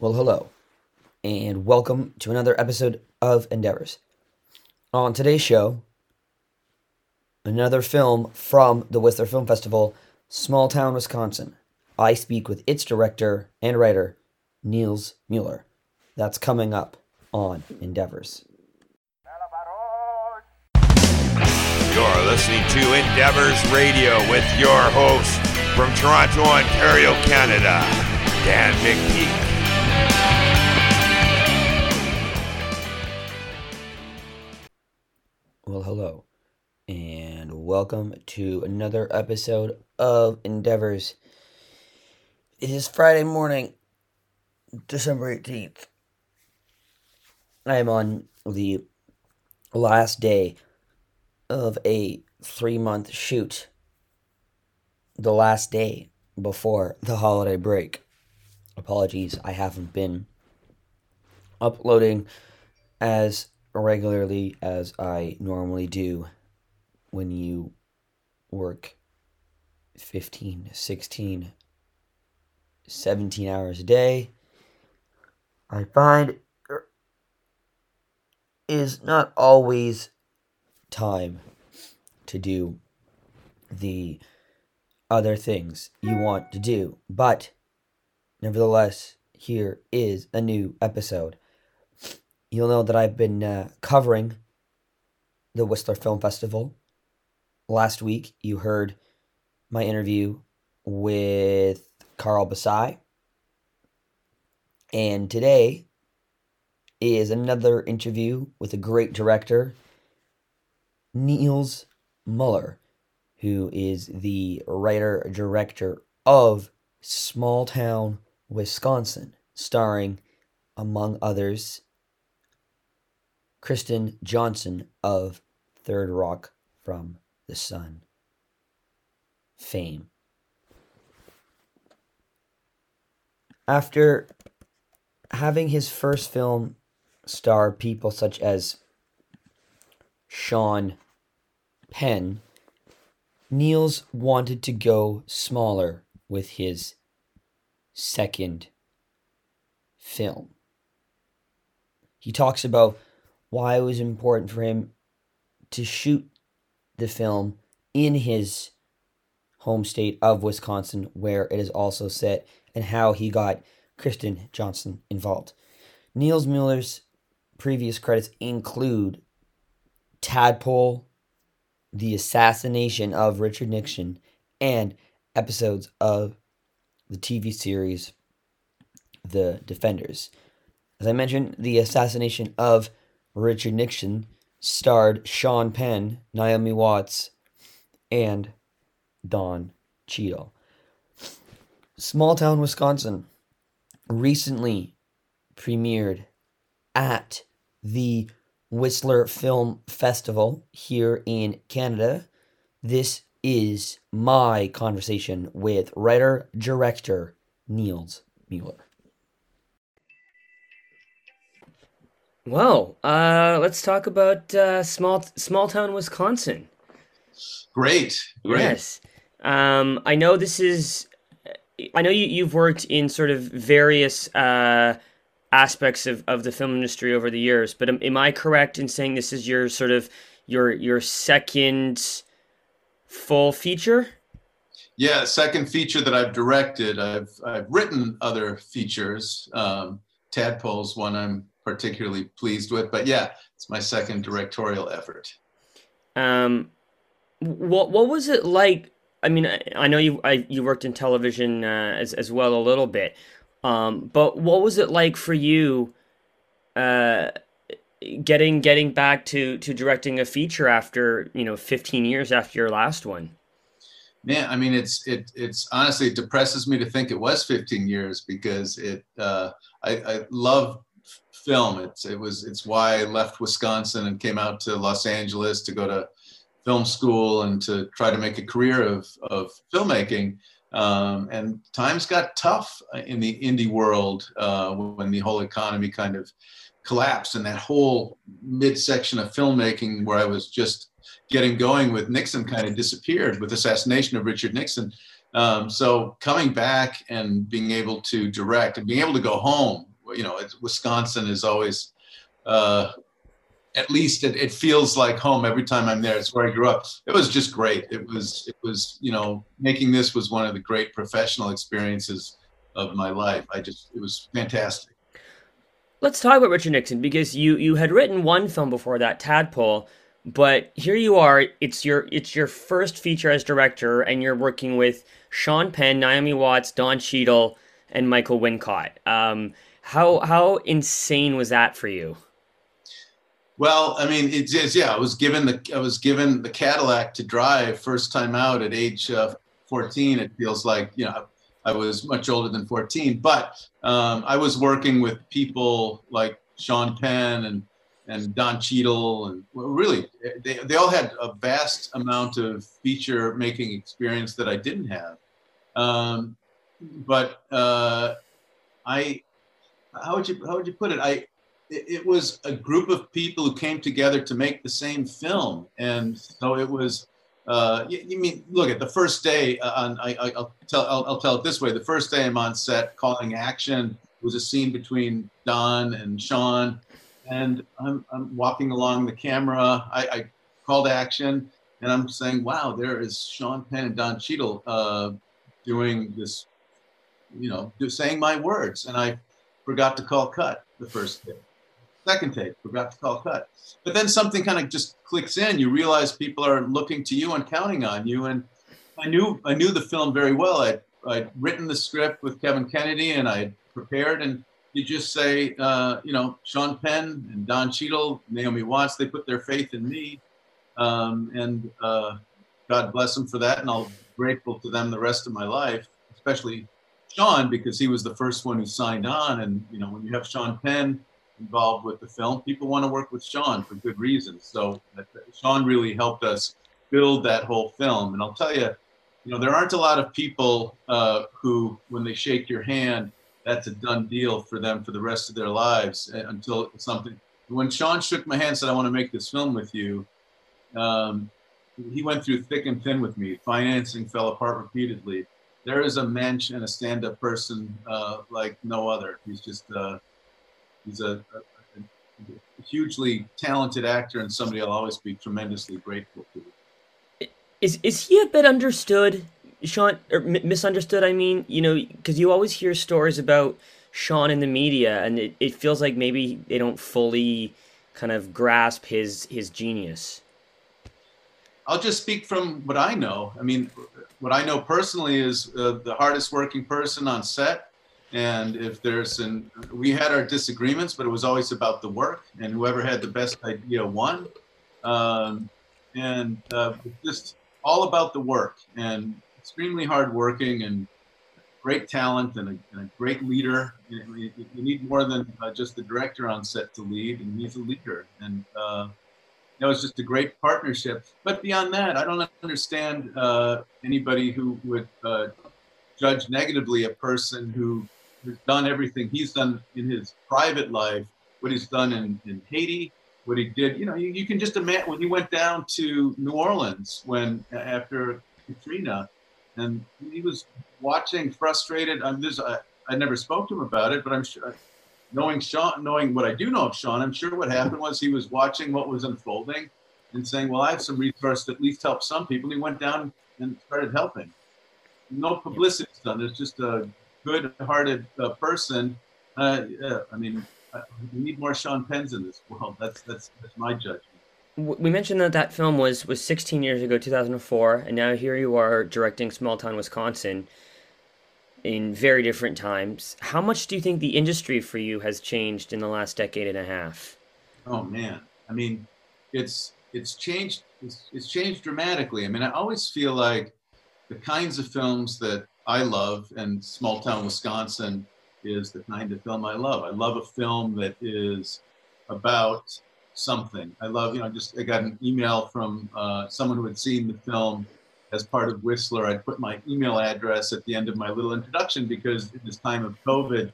Well, hello, and welcome to another episode of Endeavours. On today's show, another film from the Whistler Film Festival, Small Town, Wisconsin. I speak with its director and writer, Niels Mueller. That's coming up on Endeavours. You're listening to Endeavours Radio with your host from Toronto, Ontario, Canada, Dan McPeake. Well, hello, and welcome to another episode of Endeavours. It is Friday morning, December 18th. I am on the last day of a three month shoot, the last day before the holiday break. Apologies, I haven't been uploading as regularly as I normally do when you work 15, 16, 17 hours a day. I find is not always time to do the other things you want to do. But nevertheless, here is a new episode you'll know that I've been uh, covering the Whistler Film Festival. Last week, you heard my interview with Carl Bessai. And today is another interview with a great director, Niels Mueller, who is the writer director of Small Town, Wisconsin, starring, among others, Kristen Johnston of Third Rock from the Sun fame. After having his first film star people such as Sean Penn, Niels wanted to go smaller with his second film. He talks about why it was important for him to shoot the film in his home state of Wisconsin, where it is also set, and how he got Kristen Johnston involved. Niels Mueller's previous credits include Tadpole, The Assassination of Richard Nixon, and episodes of the TV series The Defenders. As I mentioned, the assassination of Richard Nixon starred Sean Penn, Naomi Watts, and Don Cheadle. Small Town, Wisconsin recently premiered at the Whistler Film Festival here in Canada. This is my conversation with writer director Niels Mueller. Well, uh, let's talk about uh, small small town Wisconsin. Great, great. Yes, um, I know this is. I know you you've worked in sort of various uh, aspects of, of the film industry over the years, but am, am I correct in saying this is your sort of your your second full feature? Yeah, second feature that I've directed. I've I've written other features. Um, Tadpole's one I'm particularly pleased with. But yeah, it's my second directorial effort. Um, what what was it like? I mean, I, I know you I, you worked in television uh, as as well a little bit, um, but what was it like for you? Uh, getting getting back to to directing a feature after you know 15 years after your last one man i mean it's it it's honestly it depresses me to think it was 15 years because it uh i i love film. It's it was it's why I left Wisconsin and came out to Los Angeles to go to film school and to try to make a career of of filmmaking. Um, and times got tough in the indie world uh, when the whole economy kind of collapsed, and that whole midsection of filmmaking where I was just getting going with Nixon kind of disappeared with assassination of Richard Nixon. Um, so coming back and being able to direct and being able to go home you know, Wisconsin is always, uh, at least it, it feels like home every time I'm there. It's where I grew up. It was just great. It was, it was, you know, making this was one of the great professional experiences of my life. I just, it was fantastic. Let's talk about Richard Nixon because you you had written one film before that, Tadpole, but here you are. It's your it's your first feature as director, and you're working with Sean Penn, Naomi Watts, Don Cheadle, and Michael Wincott. Um, how how insane was that for you? Well, I mean, it's, it's yeah. I was given the I was given the Cadillac to drive first time out at age uh, 14. It feels like you know I was much older than 14, but um, I was working with people like Sean Penn and and Don Cheadle, and well, really, they, they all had a vast amount of feature making experience that I didn't have. Um, but uh, I, how would you how would you put it? I, it, was a group of people who came together to make the same film, and so it was uh, you, you, mean look at the first day uh, on I, will tell I'll, I'll, tell it this way. The first day I'm on set calling action was a scene between Don and Sean. And I'm, I'm walking along the camera. I, I, called action and I'm saying wow there is Sean Penn and Don Cheadle uh, doing this you know saying my words. And I forgot to call cut the first take. second take, forgot to call cut. But then something kind of just clicks in. You realize people are looking to you and counting on you. And I knew I knew the film very well. I'd, I'd written the script with Kevin Kennedy and I'd prepared. And you just say, uh, you know, Sean Penn and Don Cheadle, Naomi Watts, they put their faith in me. Um, and uh, God bless them for that. And I'll be grateful to them the rest of my life, especially Sean, because he was the first one who signed on. And, you know, when you have Sean Penn, involved with the film. People want to work with Sean for good reasons. So Sean really helped us build that whole film. And I'll tell you, you know, there aren't a lot of people uh, who, when they shake your hand, that's a done deal for them for the rest of their lives uh, until something. When Sean shook my hand, said, "I want to make this film with you," um, he went through thick and thin with me. Financing fell apart repeatedly. There is a mensch and a stand-up person uh, like no other. He's just uh, he's a, a, a, hugely talented actor and somebody I'll always be tremendously grateful to. Is is he a bit understood, Sean, or misunderstood? I mean, you know, because you always hear stories about Sean in the media, and it, it feels like maybe they don't fully kind of grasp his his genius. I'll just speak from what I know. I mean, what I know personally is uh, the hardest working person on set and if there's an, we had our disagreements, but it was always about the work, and whoever had the best idea won. Um, and uh, just all about the work, and extremely hardworking, and great talent, and a, and a great leader. You, you, need more than uh, just the director on set to lead, and he's a leader. And it was just a great partnership. But beyond that, I don't understand uh, anybody who would uh, judge negatively a person who has done everything he's done in his private life, what he's done in, in Haiti, what he did. You know, you, you can just imagine when he went down to New Orleans when after Katrina, and he was watching frustrated. I'm just, I, I never spoke to him about it, but I'm sure, knowing Sean, knowing what I do know of Sean, I'm sure what happened was he was watching what was unfolding and saying, "Well, I have some resource to at least help some people." He went down and started helping. No publicity done. There's just a good-hearted uh, person, uh, yeah, I mean, we need more Sean Penns in this world. That's that's that's my judgment. We mentioned that that film was was 16 years ago, 2004, and now here you are directing Small Town Wisconsin in very different times. How much do you think the industry for you has changed in the last decade and a half? Oh man, I mean, it's it's changed. It's, it's changed dramatically. I mean, I always feel like the kinds of films that I love, and Small Town Wisconsin is the kind of film I love. I love a film that is about something. I love, you know, just I got an email from uh, someone who had seen the film as part of Whistler. I put my email address at the end of my little introduction because in this time of COVID,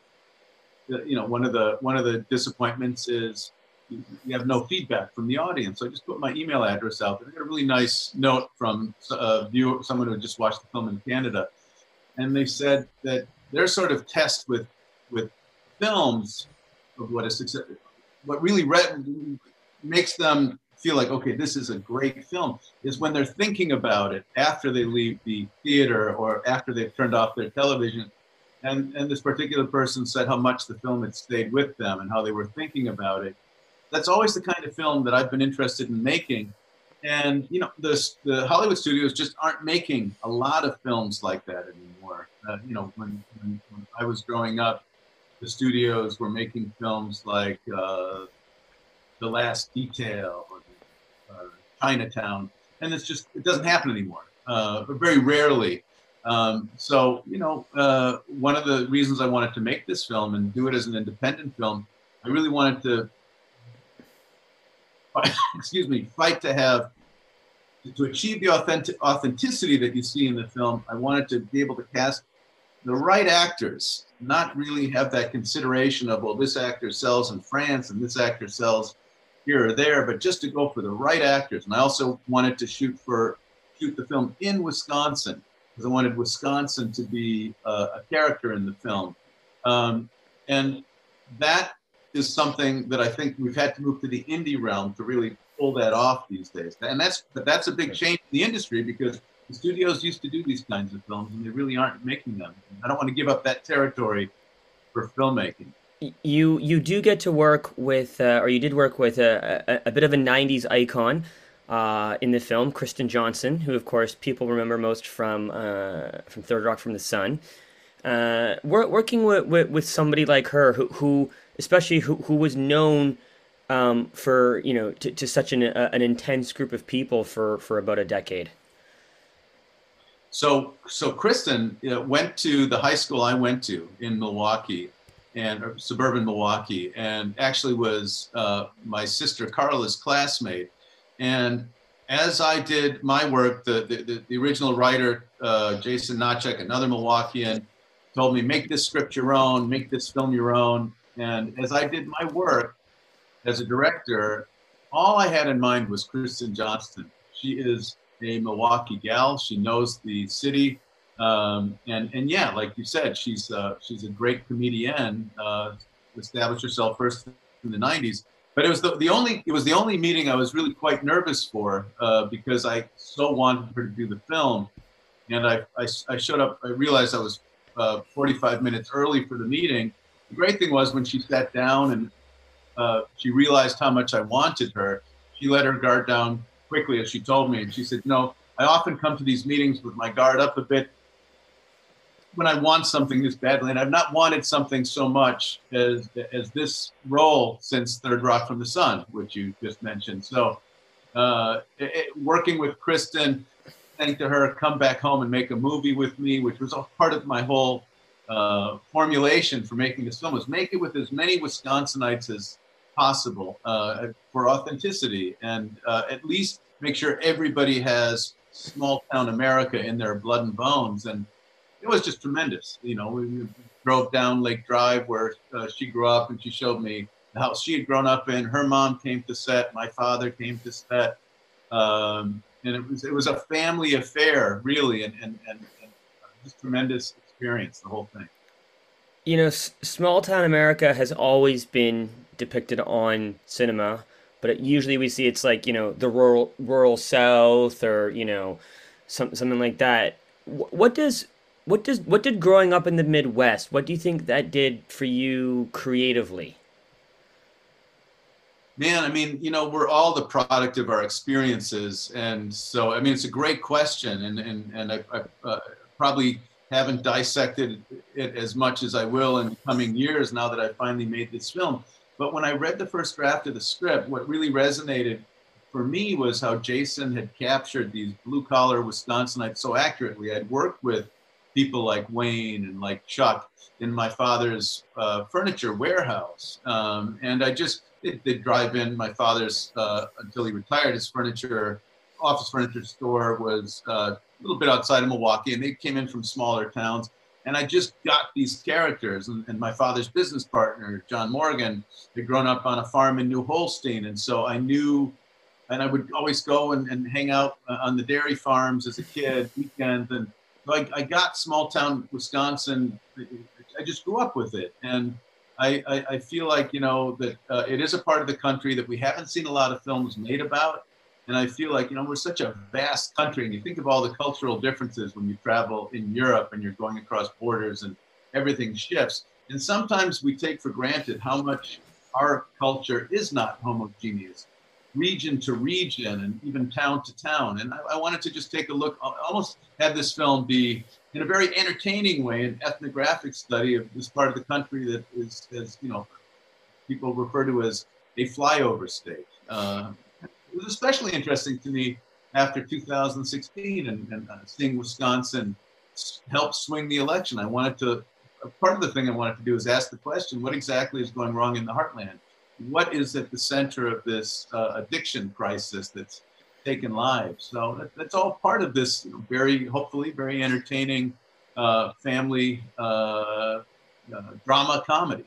uh, you know, one of the one of the disappointments is you have no feedback from the audience. So I just put my email address out there. I got a really nice note from a viewer, someone who just watched the film in Canada and they said that their sort of test with with films of what a success, what really re- makes them feel like, okay, this is a great film, is when they're thinking about it after they leave the theater or after they've turned off their television. And, and this particular person said how much the film had stayed with them and how they were thinking about it. That's always the kind of film that I've been interested in making. And, you know, the, the Hollywood studios just aren't making a lot of films like that anymore. Uh, you know, when, when, when I was growing up, the studios were making films like uh, The Last Detail Chinatown, and it's just it doesn't happen anymore. Uh, but very rarely. Um, so you know, uh, one of the reasons I wanted to make this film and do it as an independent film, I really wanted to, excuse me, fight to have to achieve the authentic, authenticity that you see in the film. I wanted to be able to cast the right actors, not really have that consideration of well, this actor sells in France and this actor sells here or there, but just to go for the right actors. And I also wanted to shoot for shoot the film in Wisconsin because I wanted Wisconsin to be uh, a character in the film. Um, and that is something that I think we've had to move to the indie realm to really pull that off these days. And that's but that's a big change in the industry because the studios used to do these kinds of films and they really aren't making them. I don't want to give up that territory for filmmaking you you do get to work with, uh, or you did work with a, a, a bit of a '90s icon uh, in the film, Kristen Johnston, who of course people remember most from uh, from Third Rock from the Sun. Uh, working with, with, with somebody like her, who, who especially who, who was known um, for you know to, to such an an intense group of people for for about a decade. So so Kristen uh, went to the high school I went to in Milwaukee and suburban Milwaukee, and actually was uh, my sister Carla's classmate. And as I did my work, the, the, the original writer, uh, Jason Naczek, another Milwaukeean, told me, make this script your own, make this film your own. And as I did my work as a director, all I had in mind was Kristen Johnston. She is a Milwaukee gal. She knows the city. Um, and and yeah, like you said, she's uh, she's a great comedian. Uh, established herself first in the '90s, but it was the, the only it was the only meeting I was really quite nervous for uh, because I so wanted her to do the film, and I I, I showed up. I realized I was uh, 45 minutes early for the meeting. The great thing was when she sat down and uh, she realized how much I wanted her. She let her guard down quickly, as she told me, and she said, "No, I often come to these meetings with my guard up a bit when I want something this badly, and I've not wanted something so much as as this role since Third Rock from the Sun, which you just mentioned. So, uh, it, working with Kristen, saying to her, "Come back home and make a movie with me," which was a part of my whole uh, formulation for making this film, was make it with as many Wisconsinites as possible uh, for authenticity, and uh, at least make sure everybody has small town America in their blood and bones, and it was just tremendous. You know, we drove down Lake Drive where uh, she grew up, and she showed me the house she had grown up in. Her mom came to set, my father came to set, um, and it was it was a family affair, really, and and and, and just tremendous experience, the whole thing. You know, s- small town America has always been depicted on cinema, but it, usually we see it's like you know the rural rural South or you know some, something like that. what does what does what did growing up in the Midwest? What do you think that did for you creatively? Man, I mean, you know, we're all the product of our experiences, and so I mean, it's a great question, and and and I, I uh, probably haven't dissected it as much as I will in the coming years now that I finally made this film. But when I read the first draft of the script, what really resonated for me was how Jason had captured these blue collar Wisconsinites so accurately. I'd worked with people like Wayne and like Chuck in my father's uh, furniture warehouse. Um, and I just, they'd drive in my father's, uh, until he retired, his furniture, office furniture store was uh, a little bit outside of Milwaukee and they came in from smaller towns. And I just got these characters and, and my father's business partner, John Morgan, had grown up on a farm in New Holstein. And so I knew and I would always go and, and hang out uh, on the dairy farms as a kid, weekends, and I, I got small town Wisconsin. I just grew up with it, and I, I, I feel like you know that uh, it is a part of the country that we haven't seen a lot of films made about, and I feel like you know we're such a vast country, and you think of all the cultural differences when you travel in Europe and you're going across borders and everything shifts, and sometimes we take for granted how much our culture is not homogeneous region to region and even town to town. And I, I, wanted to just take a look, almost have this film be, in a very entertaining way, an ethnographic study of this part of the country that is, as you know, people refer to as a flyover state. Uh, it was especially interesting to me after 2016 and, and uh, seeing Wisconsin help swing the election. I wanted to, part of the thing I wanted to do is ask the question, what exactly is going wrong in the heartland? What is at the center of this uh, addiction crisis that's taken lives. So that, that's all part of this very, hopefully, very entertaining uh, family uh, uh drama comedy.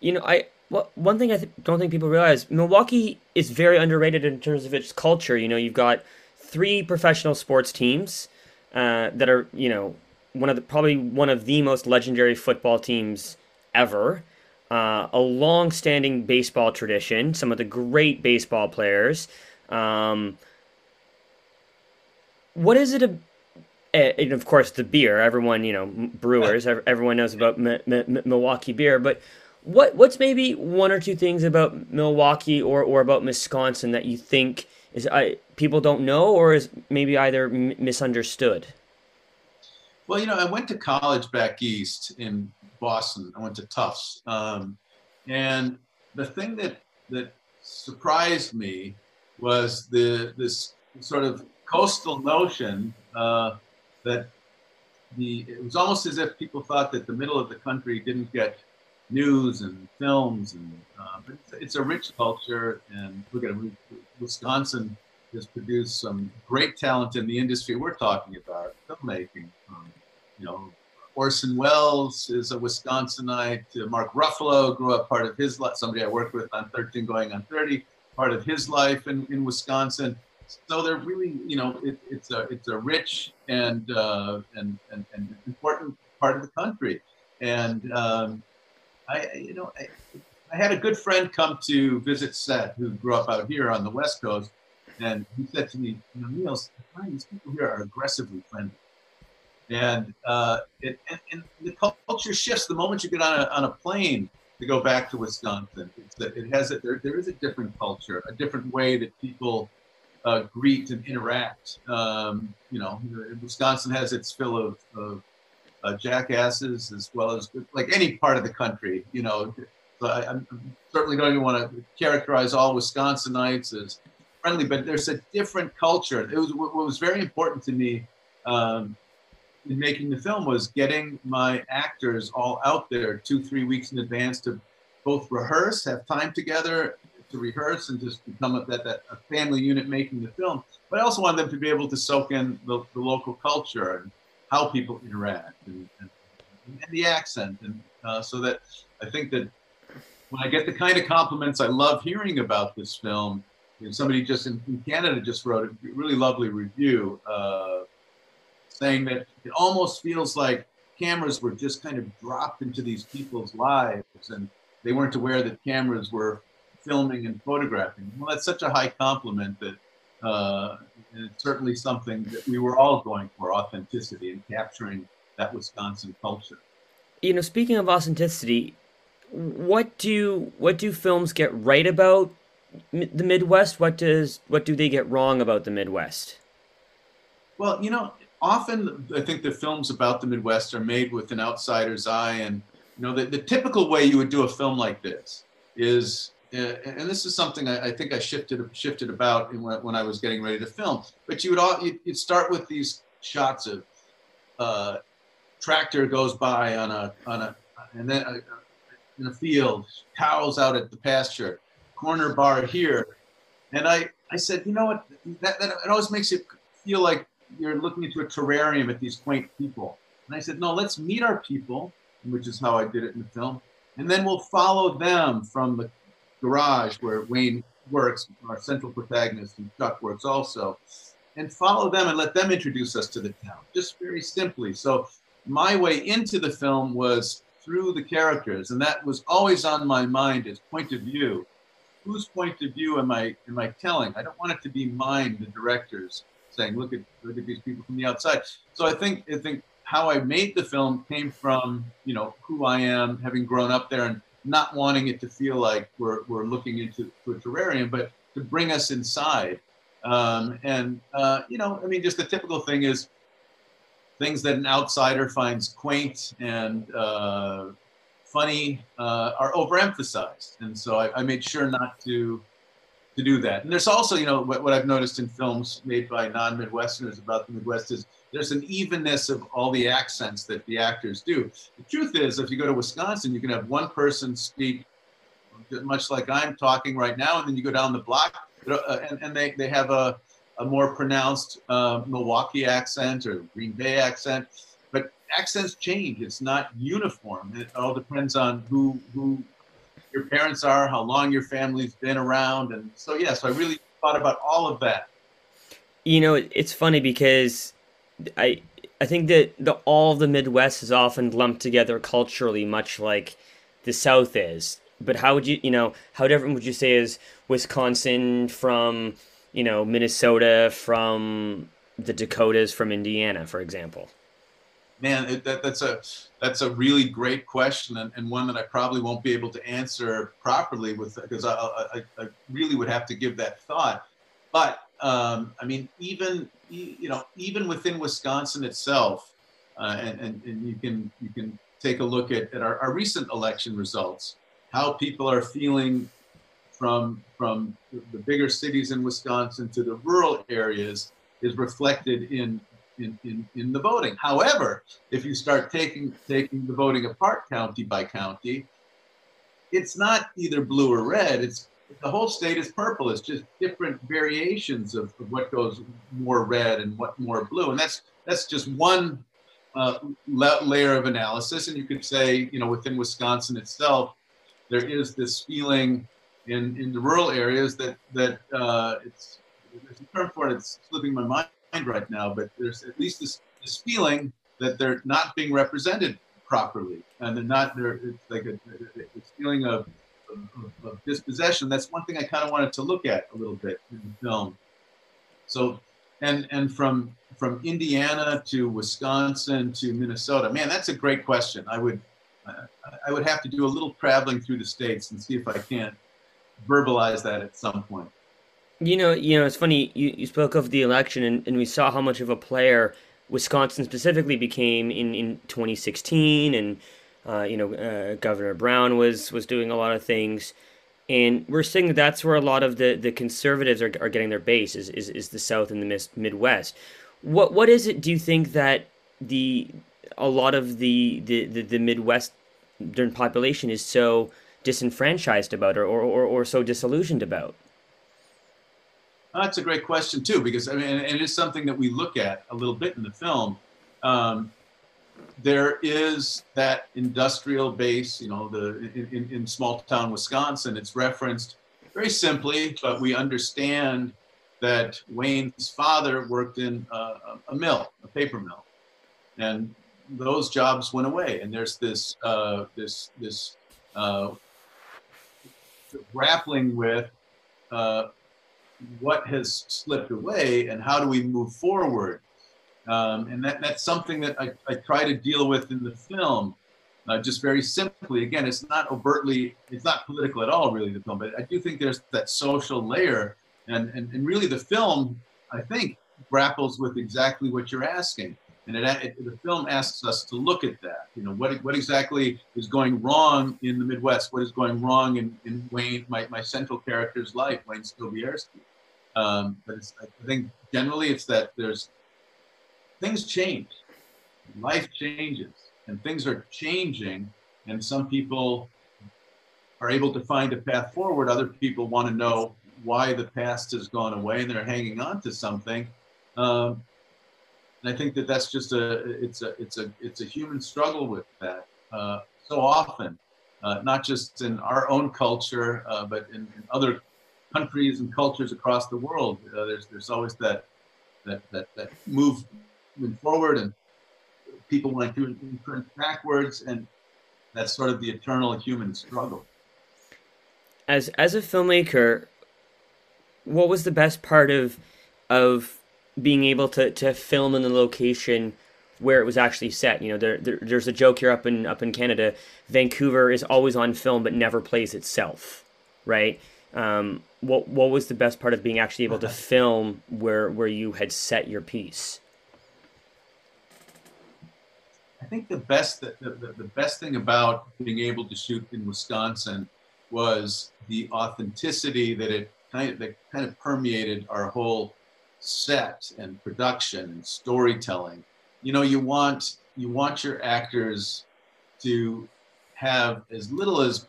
You know, I well, one thing I th- don't think people realize Milwaukee is very underrated in terms of its culture. You know, you've got three professional sports teams uh, that are, you know, one of the probably one of the most legendary football teams ever uh, a long-standing baseball tradition. Some of the great baseball players. Um, what is it? A, and of course, the beer. Everyone, you know, brewers. Everyone knows about M- M- Milwaukee beer. But what what's maybe one or two things about Milwaukee or or about Wisconsin that you think is I people don't know or is maybe either m- misunderstood? Well, you know, I went to college back east in Boston. I went to Tufts, um, and the thing that that surprised me was the this sort of coastal notion uh, that the it was almost as if people thought that the middle of the country didn't get news and films and uh, it's, it's, a rich culture and look at it, Wisconsin has produced some great talent in the industry we're talking about filmmaking um, you know Orson Welles is a Wisconsinite. Uh, Mark Ruffalo grew up part of his life, somebody I worked with on 13 going on 30, part of his life in, in Wisconsin. So they're really, you know, it, it's a it's a rich and, uh, and, and and important part of the country. And um, I, you know, I, I had a good friend come to visit Set who grew up out here on the West Coast, and he said to me, you know, Neil, these people here are aggressively friendly and uh, it, and, and, the culture shifts the moment you get on a, on a plane to go back to Wisconsin. It's it has a, there, there is a different culture, a different way that people uh, greet and interact. Um, you know, Wisconsin has its fill of, of uh, jackasses as well as like any part of the country. You know, so I, am certainly don't even want to characterize all Wisconsinites as friendly, but there's a different culture. It was what was very important to me. Um, in making the film was getting my actors all out there two, three weeks in advance to both rehearse, have time together to rehearse, and just become a, that, that a family unit making the film. But I also wanted them to be able to soak in the, the local culture and how people interact and, and, and the accent, and uh, so that I think that when I get the kind of compliments I love hearing about this film, you know, somebody just in, in, Canada just wrote a really lovely review. Uh, saying that it almost feels like cameras were just kind of dropped into these people's lives and they weren't aware that cameras were filming and photographing. Well, that's such a high compliment that uh, it's certainly something that we were all going for authenticity and capturing that Wisconsin culture. You know, speaking of authenticity, what do what do films get right about the Midwest? What does what do they get wrong about the Midwest? Well, you know, often I think the films about the Midwest are made with an outsider's eye. And, you know, the, the typical way you would do a film like this is, uh, and this is something I, I, think I shifted shifted about when, when, I was getting ready to film, but you would all, you'd, you'd start with these shots of uh, tractor goes by on a, on a, and then a, uh, in a field, cows out at the pasture, corner bar here. And I, I said, you know what, that, that it always makes you feel like you're looking into a terrarium at these quaint people. And I said, no, let's meet our people, which is how I did it in the film. And then we'll follow them from the garage where Wayne works, our central protagonist, and Chuck works also, and follow them and let them introduce us to the town, just very simply. So my way into the film was through the characters, and that was always on my mind as point of view. Whose point of view am I am I telling? I don't want it to be mine, the directors, saying, "Look at look at these people from the outside." So I think I think how I made the film came from you know who I am, having grown up there, and not wanting it to feel like we're we're looking into a terrarium, but to bring us inside. Um, and uh, you know, I mean, just the typical thing is things that an outsider finds quaint and uh, funny uh, are overemphasized, and so I, I, made sure not to to do that. And there's also, you know, what, what I've noticed in films made by non-Midwesterners about the Midwest is there's an evenness of all the accents that the actors do. The truth is, if you go to Wisconsin, you can have one person speak much like I'm talking right now, and then you go down the block, uh, and, and they, they have a a more pronounced uh, Milwaukee accent or Green Bay accent. But accents change. It's not uniform. It all depends on who who your parents are, how long your family's been around, and so yeah. So I really thought about all of that. You know, it's funny because I I think that the all of the Midwest is often lumped together culturally, much like the South is. But how would you, you know, how different would you say is Wisconsin from you know, Minnesota from the Dakotas from Indiana, for example? Man, it, that, that's a that's a really great question and, and one that I probably won't be able to answer properly with because I, I, I really would have to give that thought. But um, I mean, even you know, even within Wisconsin itself, uh, and, and, and you can you can take a look at, at our, our recent election results, how people are feeling from from the bigger cities in Wisconsin to the rural areas is reflected in in, in, in the voting. However, if you start taking taking the voting apart county by county, it's not either blue or red. It's the whole state is purple. It's just different variations of, of what goes more red and what more blue. And that's that's just one uh, layer of analysis. And you could say, you know, within Wisconsin itself, there is this feeling in, in the rural areas that that uh, it's there's a term for it. It's slipping my mind right now, but there's at least this this feeling that they're not being represented properly, and they're not. They're it's like a, feeling of, of, of dispossession. That's one thing I kind of wanted to look at a little bit in the film. So, and and from from Indiana to Wisconsin to Minnesota, man, that's a great question. I would I would have to do a little traveling through the states and see if I can't verbalize that at some point. You know, you know, it's funny. You, you spoke of the election, and, and we saw how much of a player Wisconsin specifically became in, in 2016, and uh, you know, uh, Governor Brown was was doing a lot of things, and we're seeing that that's where a lot of the, the conservatives are, are getting their base is, is, is the South and the Midwest. What what is it? Do you think that the a lot of the the the, the Midwestern population is so disenfranchised about or, or, or so disillusioned about? That's a great question too, because I mean, and it is something that we look at a little bit in the film. Um, there is that industrial base, you know, the in, in, in, small town Wisconsin. It's referenced very simply, but we understand that Wayne's father worked in a, a mill, a paper mill, and those jobs went away. And there's this uh, this this uh, grappling with uh, what has slipped away and how do we move forward. Um, and that, that's something that I, I try to deal with in the film, uh, just very simply. Again, it's not overtly, it's not political at all, really, the film, but I do think there's that social layer. And, and, and really, the film, I think, grapples with exactly what you're asking. And it, it, the film asks us to look at that. You know, what, what exactly is going wrong in the Midwest? What is going wrong in, in Wayne, my, my central character's life, Wayne Skobierski? Um, but I think generally it's that there's things change, life changes, and things are changing, and some people are able to find a path forward. Other people want to know why the past has gone away, and they're hanging on to something. Um, and I think that that's just a it's a it's a it's a human struggle with that uh, so often, uh, not just in our own culture, uh, but in, in, other countries and cultures across the world. Uh, there's there's always that that that that move forward, and people want to turn backwards, and that's sort of the eternal human struggle. As as a filmmaker, what was the best part of of being able to, to film in the location where it was actually set? You know, there, there there's a joke here up in up in Canada. Vancouver is always on film but never plays itself, right? Um, what what was the best part of being actually able to uh-huh. film where where you had set your piece? I think the best the, the, the best thing about being able to shoot in Wisconsin was the authenticity that it kind of that kind of permeated our whole set and production and storytelling. You know, you want you want your actors to have as little as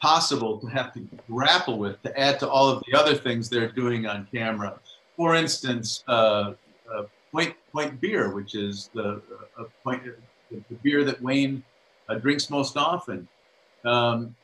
possible to have to grapple with to add to all of the other things they're doing on camera. For instance, uh, uh, Point Point Beer, which is the uh, point the, beer that Wayne uh, drinks most often. Um,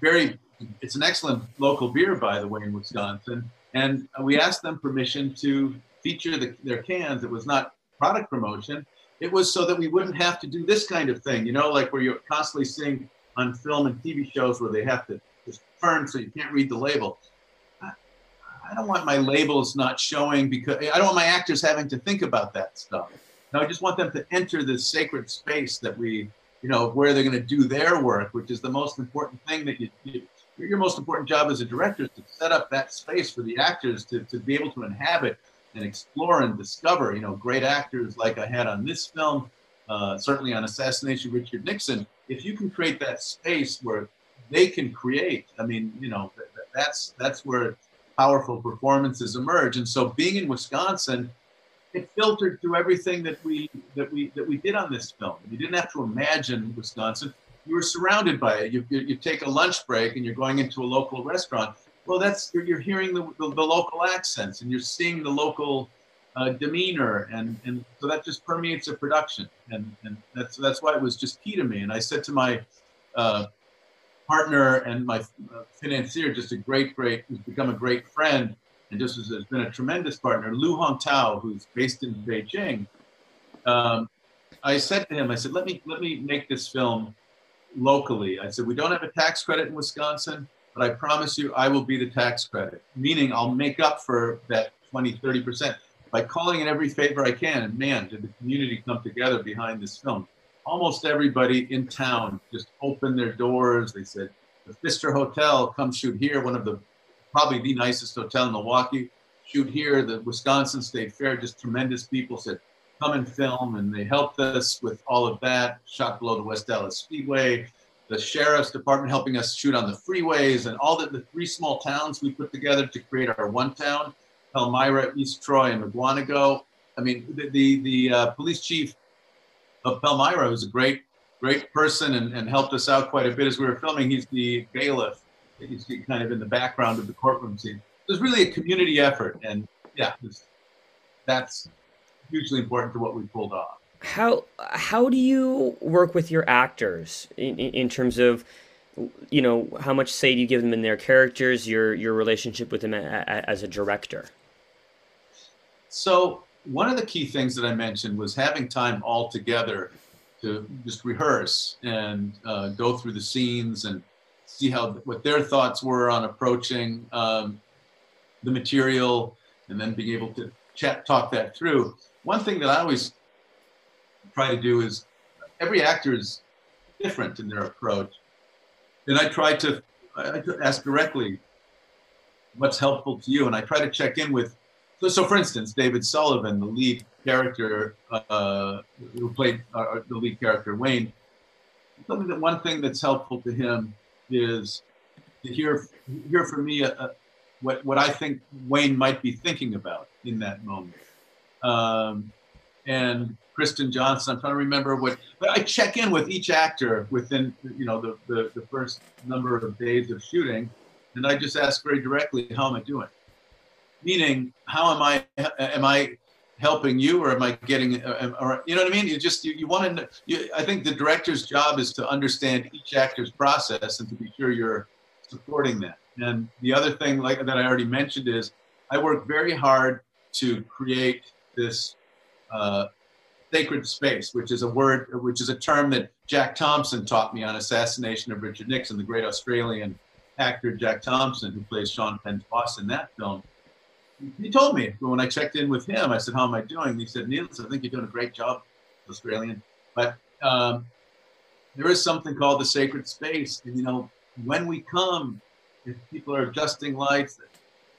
very, it's an excellent local beer, by the way, in Wisconsin. And we asked them permission to feature the, their cans. It was not product promotion. It was so that we wouldn't have to do this kind of thing, you know, like where you're constantly seeing on film and TV shows where they have to just turn so you can't read the label. I don't want my labels not showing because I don't want my actors having to think about that stuff. No, I just want them to enter this sacred space that we, you know, where they're going to do their work, which is the most important thing that you, you your most important job as a director is to set up that space for the actors to, to be able to inhabit and explore and discover, you know, great actors like I had on this film, uh, certainly on Assassination Richard Nixon, if you can create that space where they can create, I mean, you know, that's that's where powerful performances emerge. And so, being in Wisconsin, it filtered through everything that we that we that we did on this film. You didn't have to imagine Wisconsin; you were surrounded by it. You, you, you take a lunch break and you're going into a local restaurant. Well, that's you're, hearing the, the, the local accents and you're seeing the local uh, demeanor, and and so that just permeates the production, and and that's that's why it was just key to me. And I said to my uh, partner and my uh, financier, just a great, great, who's become a great friend, and just has been a tremendous partner, Lu Hong Tao, who's based in Beijing. Um, I said to him, I said, let me let me make this film locally. I said, we don't have a tax credit in Wisconsin, but I promise you, I will be the tax credit, meaning I'll make up for that 20, 30 percent by calling in every favor I can. And man, did the community come together behind this film. Almost everybody in town just opened their doors. They said, the Pfister Hotel, come shoot here. One of the, probably the nicest hotel in Milwaukee. Shoot here. The Wisconsin State Fair, just tremendous people said, come and film. And they helped us with all of that. Shot below the West Allis Speedway. The sheriff's department helping us shoot on the freeways and all the, the three small towns we put together to create our one town Palmyra, East Troy, and Mukwonago. I mean, the the, the uh, police chief of Palmyra was a great great person and, and helped us out quite a bit as we were filming. He's the bailiff. He's kind of in the background of the courtroom scene. It was really a community effort, and yeah, that's hugely important to what we pulled off. How how do you work with your actors in, in terms of you know how much say do you give them in their characters your your relationship with them a, a, as a director so one of the key things that I mentioned was having time all together to just rehearse and uh, go through the scenes and see how what their thoughts were on approaching um, the material and then being able to chat talk that through. One thing that I always try to do is every actor is different in their approach, and I try to I ask directly what's helpful to you, and I try to check in with so, for instance, David Sullivan, the lead character uh, who played uh, the lead character Wayne, something that one thing that's helpful to him is to hear hear from me uh, uh, what what I think Wayne might be thinking about in that moment. Um, and Kristen Johnston, I'm trying to remember what, but I check in with each actor within you know the, the, the first number of days of shooting, and I just ask very directly, how am I doing? Meaning how am i am i helping you or am i getting or you know what i mean you just you, you want to you, i think the director's job is to understand each actor's process and to be sure you're supporting that and the other thing like that i already mentioned is i work very hard to create this uh, sacred space, which is a word, which is a term that Jack Thompson taught me on Assassination of Richard Nixon, the great Australian actor Jack Thompson, who plays Sean Penn's boss in that film. He told me when I checked in with him, I said, "How am I doing?" He said, "Niels, I think you're doing a great job, Australian." But um, there is something called the sacred space, and you know, when we come, if people are adjusting lights,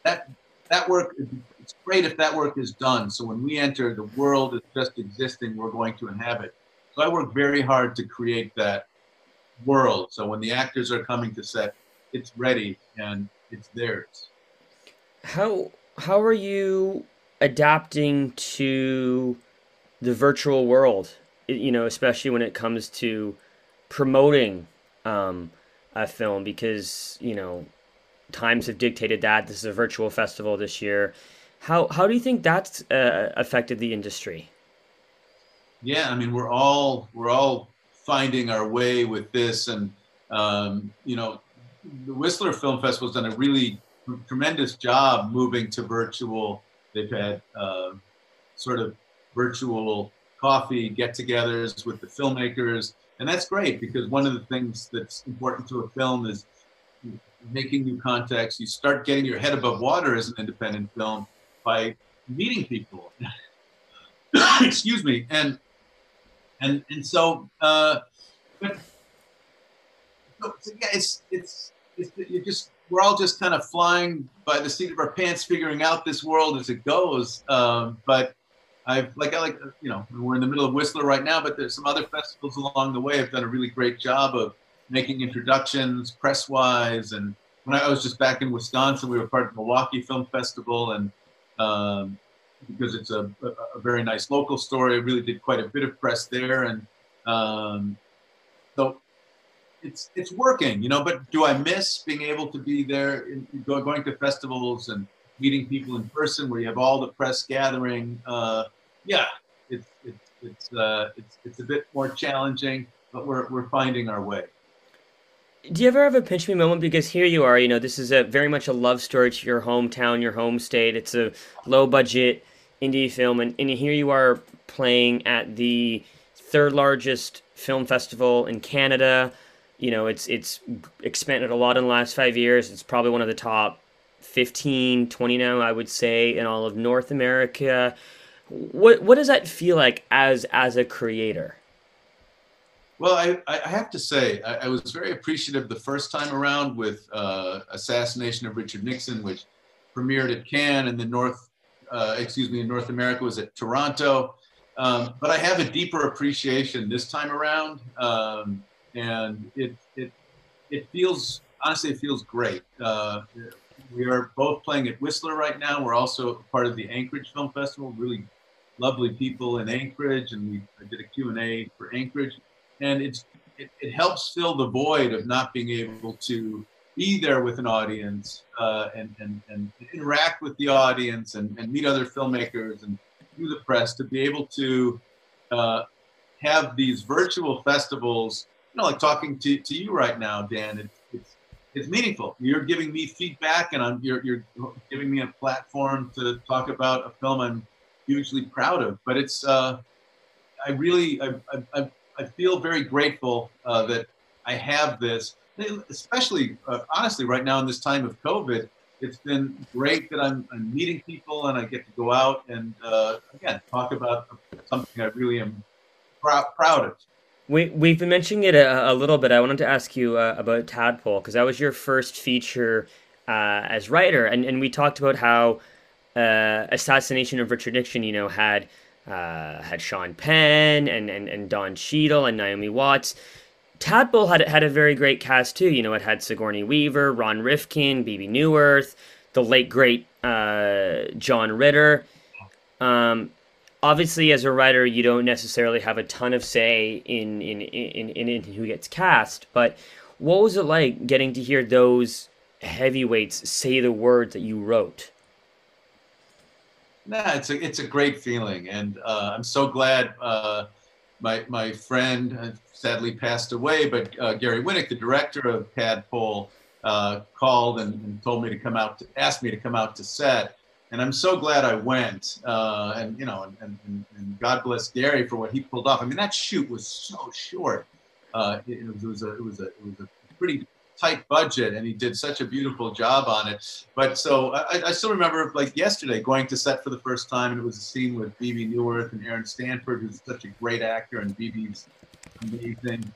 that that work it's great if that work is done. So when we enter, the world is just existing. We're going to inhabit. So I work very hard to create that world. So when the actors are coming to set, it's ready and it's theirs. How how are you adapting to the virtual world? You know, especially when it comes to promoting um, a film, because you know times have dictated that this is a virtual festival this year. How how do you think that's uh, affected the industry? Yeah, I mean we're all we're all finding our way with this, and um, you know, the Whistler Film Festival has done a really tremendous job moving to virtual. They've had uh, sort of virtual coffee get-togethers with the filmmakers, and that's great because one of the things that's important to a film is making new contacts. You start getting your head above water as an independent film by meeting people. Excuse me, and and and so, uh, but so, yeah, it's, it's it's you're just we're all just kind of flying by the seat of our pants, figuring out this world as it goes. Um, but I've like I like you know we're in the middle of Whistler right now, but there's some other festivals along the way. Have done a really great job of making introductions press wise and when I was just back in Wisconsin, we were part of the Milwaukee Film Festival, and um, because it's a, a, a, very nice local story, I really did quite a bit of press there, and um, so it's it's working, you know. But do I miss being able to be there, in, going to festivals and meeting people in person, where you have all the press gathering? Uh, yeah, it's it's it's, uh, it's it's a bit more challenging, but we're we're finding our way. Do you ever have a pinch me moment? Because here you are, you know, this is a very much a love story to your hometown, your home state. It's a low budget indie film, and, and here you are playing at the third largest film festival in Canada. You know, it's it's expanded a lot in the last five years. It's probably one of the top 15, 20 now, I would say, in all of North America. What what does that feel like as as a creator? Well, I, I have to say, I, I, was very appreciative the first time around with uh, Assassination of Richard Nixon, which premiered at Cannes, and the North, uh, excuse me, in North America was at Toronto. Um, but I have a deeper appreciation this time around, um, and it it it feels honestly, it feels great. Uh, we are both playing at Whistler right now. We're also part of the Anchorage Film Festival. Really lovely people in Anchorage, and we I did a Q and A for Anchorage and it's it, it, helps fill the void of not being able to be there with an audience uh, and, and, and interact with the audience and, and meet other filmmakers and do the press to be able to uh, have these virtual festivals you know like talking to, to you right now dan it, it's it's meaningful you're giving me feedback and I'm, you're, you're giving me a platform to talk about a film i'm hugely proud of but it's uh, i really I, I, I feel very grateful uh, that I have this, especially uh, honestly right now in this time of COVID. It's been great that I'm, I'm meeting people and I get to go out and uh, again talk about something I really am proud proud of. We, we've been mentioning it a, a little bit. I wanted to ask you uh, about Tadpole because that was your first feature uh, as writer, and, and we talked about how uh, Assassination of Richard Nixon, you know, had uh, had Sean Penn and, and, and Don Cheadle and Naomi Watts. Tadpole had had a very great cast too. You know, it had Sigourney Weaver, Ron Rifkin, Bebe Neuwirth, the late great uh, John Ritter. Um, obviously, as a writer, you don't necessarily have a ton of say in in, in, in, in who gets cast. But what was it like getting to hear those heavyweights say the words that you wrote? Nah, it's a it's a great feeling, and uh, I'm so glad. Uh, my my friend sadly passed away, but uh, Gary Winick, the director of Tadpole, uh, called and, and, told me to come out, to, asked me to come out to set, and I'm so glad I went. Uh, and you know, and, and, and, God bless Gary for what he pulled off. I mean, that shoot was so short. Uh, it, it, was a it was a it was a pretty tight budget, and he did such a beautiful job on it. But so I, I still remember like yesterday going to set for the first time, and it was a scene with Bebe Neuwirth and Aaron Stanford, who's such a great actor, and Bebe's amazing.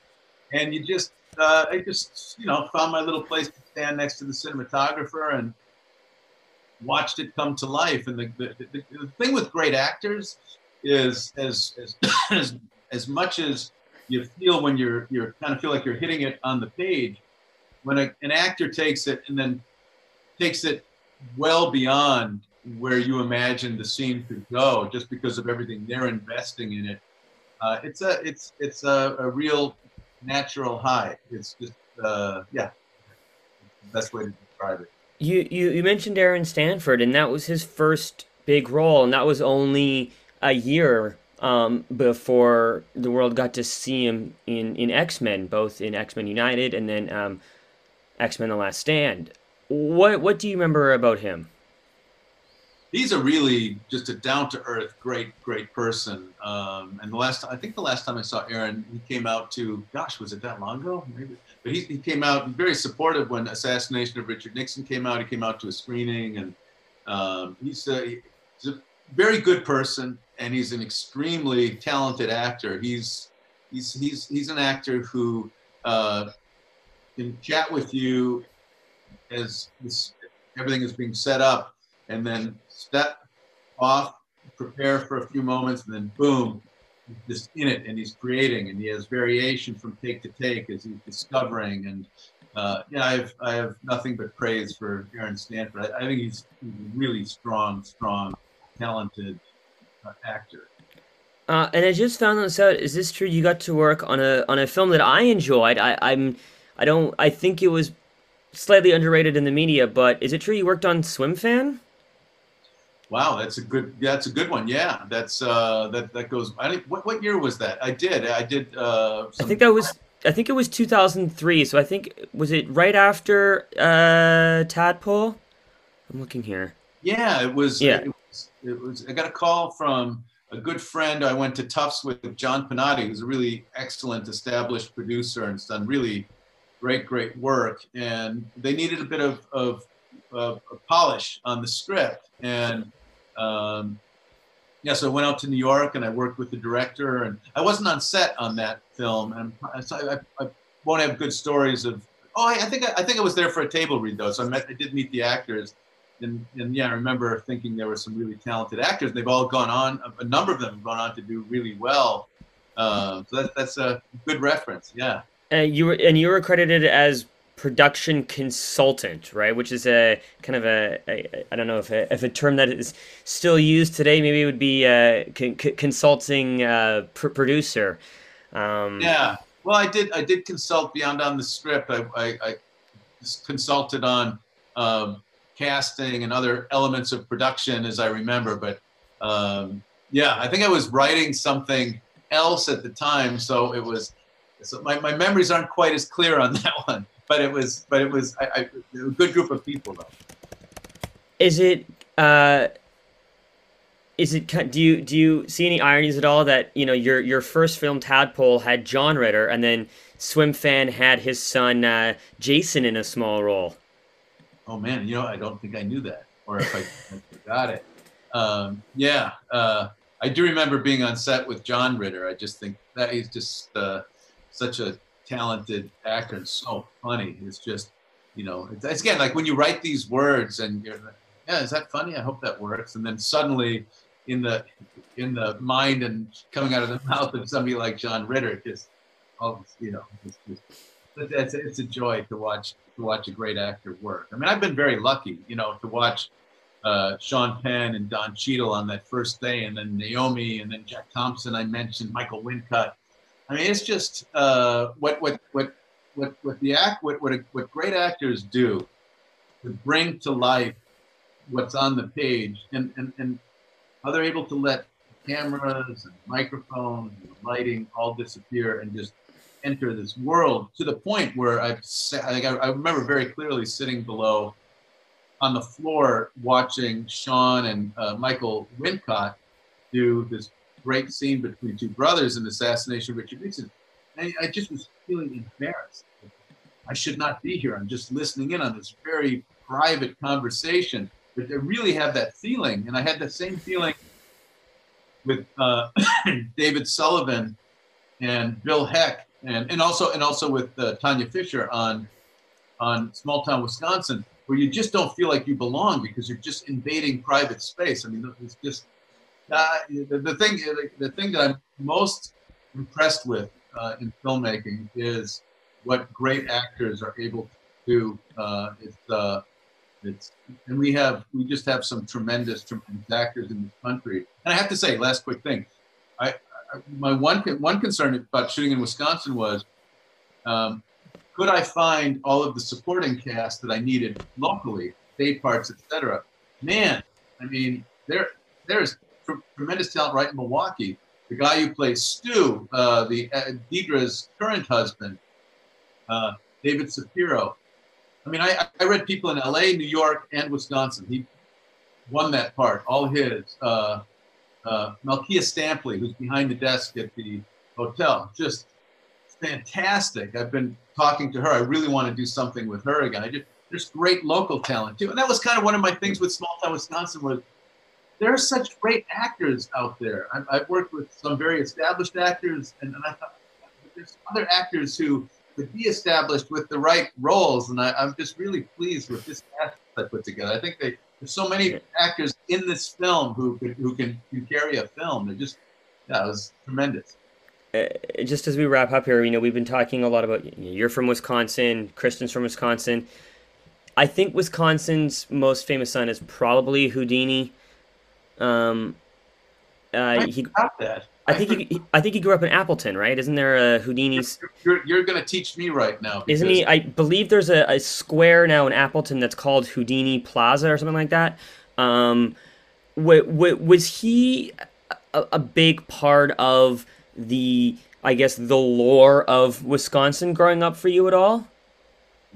And you just uh, I just you know found my little place to stand next to the cinematographer and watched it come to life. And the, the, the, the thing with great actors is as, as, as, as much as you feel when you're, you're kind of feel like you're hitting it on the page, when a, an actor takes it and then takes it well beyond where you imagine the scene could go just because of everything they're investing in it. Uh, it's a it's it's a, a real natural high. It's just uh, yeah, best way to describe it. You, you you mentioned Aaron Stanford, and that was his first big role, and that was only a year um, before the world got to see him in, in X Men, both in X Men United and then um, X Men: The Last Stand. What what do you remember about him? He's a really just a down to earth, great great person. Um, and the last I think the last time I saw Aaron, he came out to gosh, was it that long ago? Maybe but he, he came out very supportive when Assassination of Richard Nixon came out. He came out to a screening, and um, he's, a, he's, a, very good person, and he's an extremely talented actor. He's he's he's he's an actor who uh, can chat with you as this, everything is being set up, and then step off, prepare for a few moments, and then boom, just in it and he's creating and he has variation from take to take as he's discovering and uh, yeah, I have I have nothing but praise for Aaron Stanford. I, I think he's, he's, a really strong, strong, talented uh, actor. Uh, and I just found this out. Is this true? You got to work on a on a film that I enjoyed. I, I'm I don't I think it was slightly underrated in the media, but is it true you worked on Swim Fan? Wow, that's a good. That's a good one. Yeah, that's uh, that that goes. I what what year was that? I did. I did. Uh, I think that was. I think it was 2003. So I think was it right after uh, Tadpole. I'm looking here. Yeah, it was. Yeah, it was, it was. I got a call from a good friend I went to Tufts with, John Penotti, who's a really excellent established producer and has done really great, great work. And they needed a bit of, of, polish on the script. And um, yeah, so I went out to New York and I worked with the director, and I wasn't on set on that film, and I, I, won't have good stories of. Oh, I, I think I, I, think I was there for a table read though, so I met I did meet the actors, and and yeah, I remember thinking there were some really talented actors. They've all gone on, a number of them have gone on to do really well. Uh, so that, that's a good reference. Yeah. And you were and you were credited as production consultant, right? Which is a kind of a a I don't know if a, if a term that is still used today. Maybe it would be a con- consulting uh, pr- producer. Um, yeah. Well, I did. I did consult beyond on the script. I, I, I consulted on um, casting and other elements of production, as I remember. But um, yeah, I think I was writing something else at the time, so it was. So my, my memories aren't quite as clear on that one but it was but it was I, I, a good group of people though. Is it? Uh, is it? Do you do you see any ironies at all that you know your your first film Tadpole had John Ritter and then Swim Fan had his son uh, Jason in a small role? Oh man, you know I don't think I knew that, or if I, I forgot it. Um, yeah, uh, I do remember being on set with John Ritter. I just think that he's just uh, such a talented actor and so funny. It's just, you know, it's, it's again like when you write these words and you're like, yeah, is that funny? I hope that works. And then suddenly, in the in the mind and coming out of the mouth of somebody like John Ritter, just oh, you know, it's, it's, it's a joy to watch to watch a great actor work. I mean, I've been very lucky, you know, to watch uh, Sean Penn and Don Cheadle on that first day, and then Naomi, and then Jack Thompson. I mentioned Michael Wincott. I mean, it's just uh, what what what what what the act what what, what great actors do to bring to life what's on the page, and and and how they're able to let cameras and microphones and lighting all disappear and just enter this world to the point where I've I, I remember very clearly sitting below on the floor watching Sean and uh, Michael Wincott do this great scene between two brothers in assassination of Richard Nixon. And I just was feeling embarrassed. I should not be here. I'm just listening in on this very private conversation. But I really have that feeling. And I had the same feeling with uh, David Sullivan and Bill Heck, and, and also and also with uh, Tanya Fisher on on Small Town Wisconsin, where you just don't feel like you belong because you're just invading private space. I mean, it's just the, the thing the thing that I'm most impressed with uh, in filmmaking is what great actors are able to do. Uh, it's uh, it's and we have we just have some tremendous tremendous actors in this country. And I have to say, last quick thing, I, I my one one concern about shooting in Wisconsin was. Um, could I find all of the supporting cast that I needed locally, day parts, etc.? Man, I mean, there there's tremendous talent right in Milwaukee. The guy who plays Stu, uh, the uh, Deidre's current husband, uh, David Shapiro. I mean, I, I read people in LA, New York, and Wisconsin. He won that part, all his. Uh, uh, Malkia Stampley, who's behind the desk at the hotel, just fantastic. I've been talking to her. I really want to do something with her again. I just, there's great local talent too, and that was kind of one of my things with Small Town Wisconsin was there are such great actors out there. I've, I've worked with some very established actors, and, and I thought there's other actors who could be established with the right roles, and I, am just really pleased with this cast I put together. I think they, there's so many actors in this film who can, who can, can carry a film. They're just yeah, it was tremendous. Uh, just as we wrap up here, you know, we've been talking a lot about you're from Wisconsin, Kristen's from Wisconsin. I think Wisconsin's most famous son is probably Houdini. Um, uh, he got that. I think he, I think he grew up in Appleton, right? Isn't there a Houdini's? You're, you're going to teach me right now. Because... Isn't he? I believe there's a, a, square now in Appleton that's called Houdini Plaza or something like that. Um, w- w- was he a, a big part of the, I guess, the lore of Wisconsin growing up for you at all?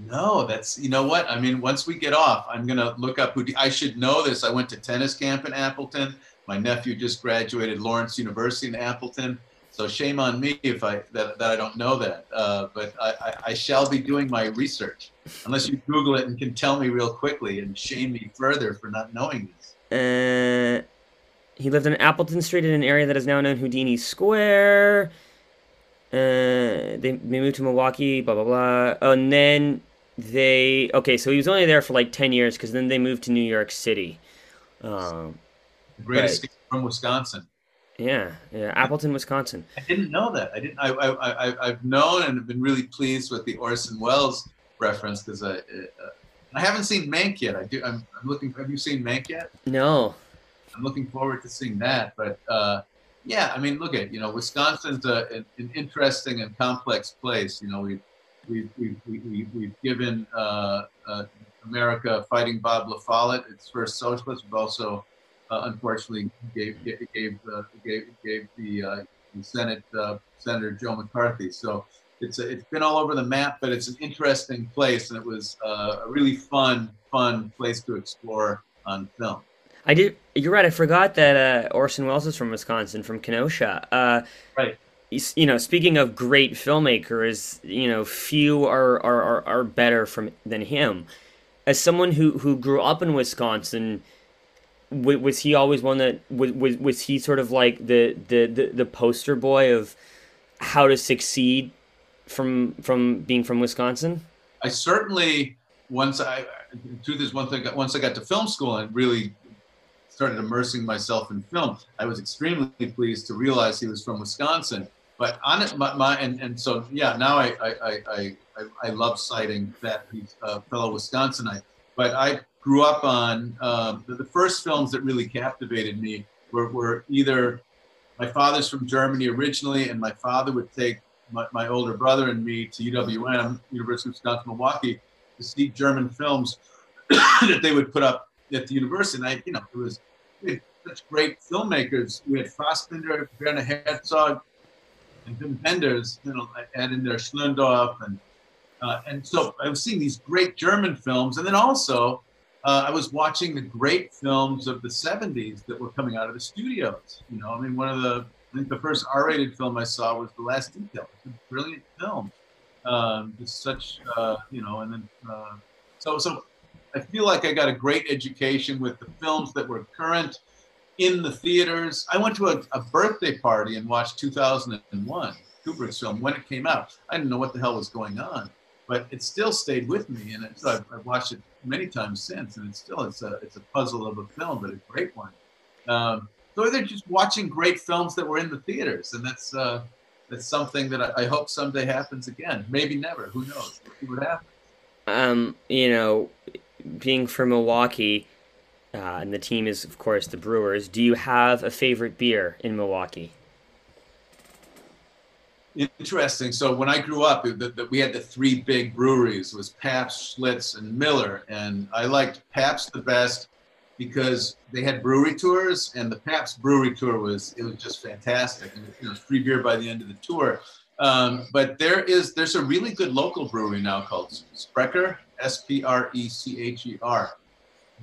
No, that's you know what I mean. Once we get off, I'm gonna look up who I should know this. I went to tennis camp in Appleton. My nephew just graduated Lawrence University in Appleton. So shame on me if I that, that I don't know that. Uh, but I, I, I, shall be doing my research, unless you Google it and can tell me real quickly and shame me further for not knowing this. Uh, he lived on Appleton Street in an area that is now known Houdini Square. Uh, they, they moved to Milwaukee, blah blah blah. Oh, and then they okay, so he was only there for like ten years because then they moved to New York City. Um, Great escape from Wisconsin. Yeah, yeah, Appleton, Wisconsin. I didn't know that. I didn't. I, I, I I've known and have been really pleased with the Orson Welles reference because I, uh, I haven't seen Mank yet. I do. I'm, I'm looking. Have you seen Mank yet? No. I'm looking forward to seeing that. But uh, yeah, I mean, look at you know, Wisconsin's a, an, an interesting and complex place. You know, we we've we've we've, we've given uh, uh, America fighting Bob La Follette its first socialist. We've also uh, unfortunately gave gave uh, gave gave the, uh, the Senate uh, Senator Joe McCarthy. So it's a, it's been all over the map, but it's an interesting place, and it was a really fun fun place to explore on film. I did. You're right. I forgot that uh, Orson Welles is from Wisconsin, from Kenosha. Uh, right. You know, speaking of great filmmakers, you know, few are are, are, are better from than him. As someone who, who grew up in Wisconsin, was he always one that was was, was he sort of like the, the, the, the poster boy of how to succeed from from being from Wisconsin? I certainly once I truth is I got once I got to film school and really started immersing myself in film, I was extremely pleased to realize he was from Wisconsin. But on it, my, my and, and so yeah, now I I, I, I, I love citing that he's a fellow Wisconsinite. But I grew up on um, the, the, first films that really captivated me were, were, either my father's from Germany originally, and my father would take my, my older brother and me to UWM, University of Wisconsin Milwaukee, to see German films that they would put up at the university. And I, you know, it was such great filmmakers. We had Fassbinder, Werner Herzog, and you know, and in there Schlöndorff, and uh, and so I was seeing these great German films, and then also uh, I was watching the great films of the 70s that were coming out of the studios. You know, I mean, one of the, I think the first R rated film I saw was The Last Detail. It's a brilliant film. Um, just such, uh, you know, and then, uh, so, so I feel like I got a great education with the films that were current in the theaters. I went to a, a birthday party and watched 2001, Kubrick's film, when it came out. I didn't know what the hell was going on but it still stayed with me, and so I've, I've, watched it many times since, and it's still it's a it's a puzzle of a film, but a great one. Um, so they're just watching great films that were in the theaters, and that's uh, that's something that I, I hope someday happens again. Maybe never. Who knows? What happens. Um, you know, being from Milwaukee, uh, and the team is of course the Brewers. Do you have a favorite beer in Milwaukee? Interesting. So when I grew up, the, the, we had the three big breweries: was Pabst, Schlitz, and Miller. And I liked Pabst the best because they had brewery tours, and the Pabst brewery tour was it was just fantastic. And, you know, free beer by the end of the tour. Um, but there is there's a really good local brewery now called Sprecher, S P R E C H E R.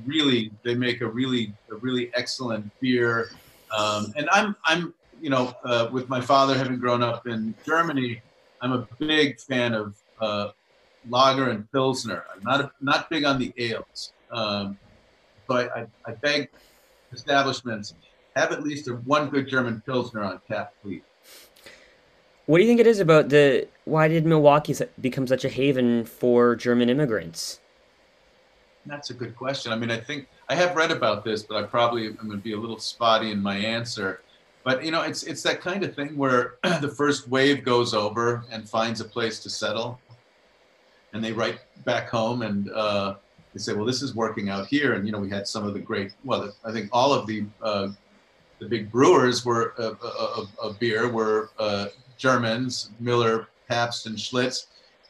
Really, they make a really a really excellent beer. Um, and I'm I'm you know, uh, with my father having grown up in Germany, I'm a big fan of uh, lager and pilsner. I'm not a, not big on the ales, um, but I, I beg establishments have at least one good German pilsner on tap, please. What do you think it is about the? Why did Milwaukee become such a haven for German immigrants? That's a good question. I mean, I think I have read about this, but I probably am going to be a little spotty in my answer. But you know, it's it's that kind of thing where the first wave goes over and finds a place to settle, and they write back home and uh, they say, well, this is working out here. And you know, we had some of the great, well, I think all of the uh, the big brewers were uh, of, of beer were uh, Germans, Miller, Pabst, and Schlitz.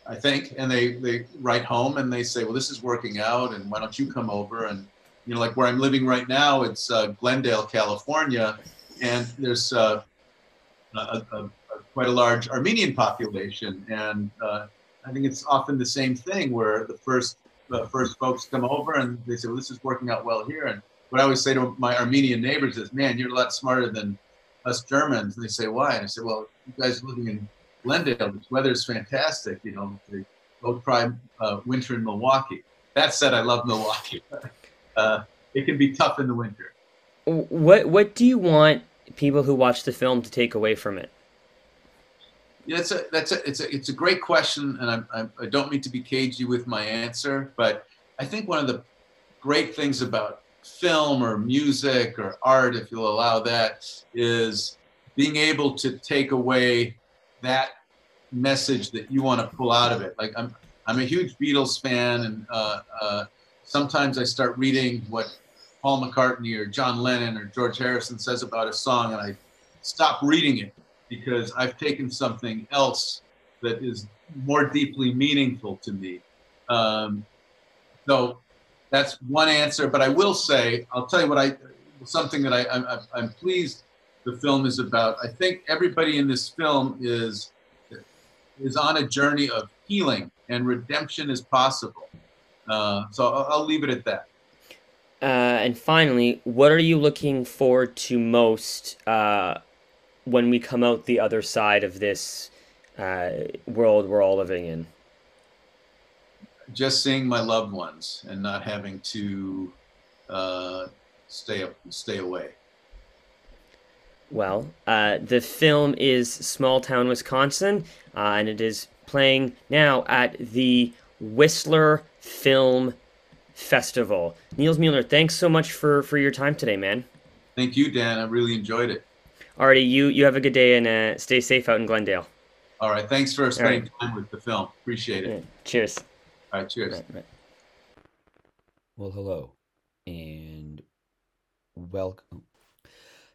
I think, and they they write home and they say, well, this is working out, and why don't you come over? And you know, like where I'm living right now, it's uh, Glendale, California, and there's uh, a, a, a, quite a large Armenian population, and uh, I think it's often the same thing where the first first folks come over and they say, "Well, this is working out well here." And what I always say to my Armenian neighbors is, "Man, you're a lot smarter than us Germans." And they say, "Why?" And I say, "Well, you guys living in Glendale, the weather's fantastic. You know, they go try uh, winter in Milwaukee." That said, I love Milwaukee. uh, it can be tough in the winter. What What do you want people who watch the film to take away from it? Yeah, it's a that's a it's a it's a great question, and I'm, I'm, I do not mean to be cagey with my answer, but I think one of the great things about film or music or art, if you'll allow that, is being able to take away that message that you want to pull out of it. Like I'm I'm a huge Beatles fan, and uh, uh, sometimes I start reading what Paul McCartney or John Lennon or George Harrison says about a song, and I stop reading it because I've taken something else that is more deeply meaningful to me. Um, so that's one answer. But I will say, I'll tell you what I something that I, I'm, I'm pleased the film is about. I think everybody in this film is is on a journey of healing and redemption is possible. Uh, so I'll, I'll leave it at that. Uh, and finally, what are you looking forward to most uh, when we come out the other side of this uh, world we're all living in? Just seeing my loved ones and not having to uh, stay stay away. Well, uh, the film is Small Town, Wisconsin, uh, and it is playing now at the Whistler Film Festival. Niels Mueller, thanks so much for for your time today, man. Thank you, Dan. I really enjoyed it. Alrighty, you you have a good day and uh, stay safe out in Glendale. All right, thanks for spending right. time with the film. Appreciate it. Yeah. Cheers. All right, cheers. Right, right. Well, hello, and welcome.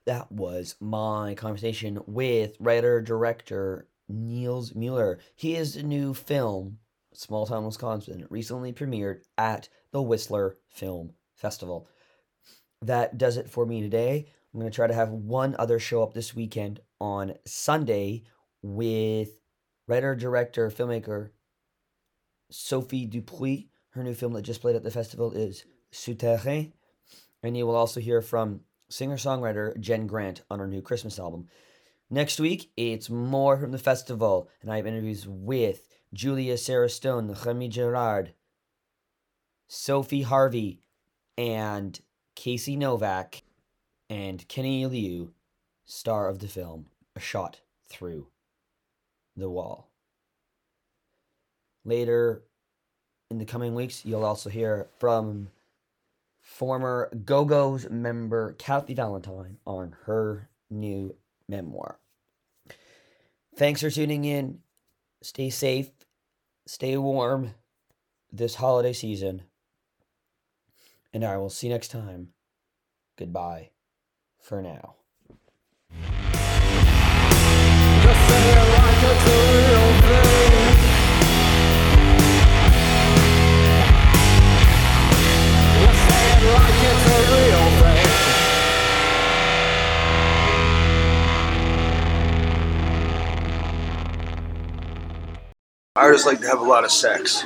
That was my conversation with writer director Niels Mueller. He is a new film Small Town, Wisconsin, recently premiered at the Whistler Film Festival. That does it for me today. I'm going to try to have one other show up this weekend on Sunday with writer, director, filmmaker Sophie Dupuis. Her new film that just played at the festival is Souterrain. And you will also hear from singer songwriter Jen Grant on her new Christmas album. Next week, it's more from the festival, and I have interviews with Julia Sarah Stone, Remy Gerard, Sophie Harvey, and Casey Novak, and Kenny Liu, star of the film A Shot Through the Wall. Later in the coming weeks, you'll also hear from former Go Go's member Kathy Valentine on her new memoir. Thanks for tuning in. Stay safe, stay warm this holiday season, and I will see you next time. Goodbye for now. Artists like to have a lot of sex.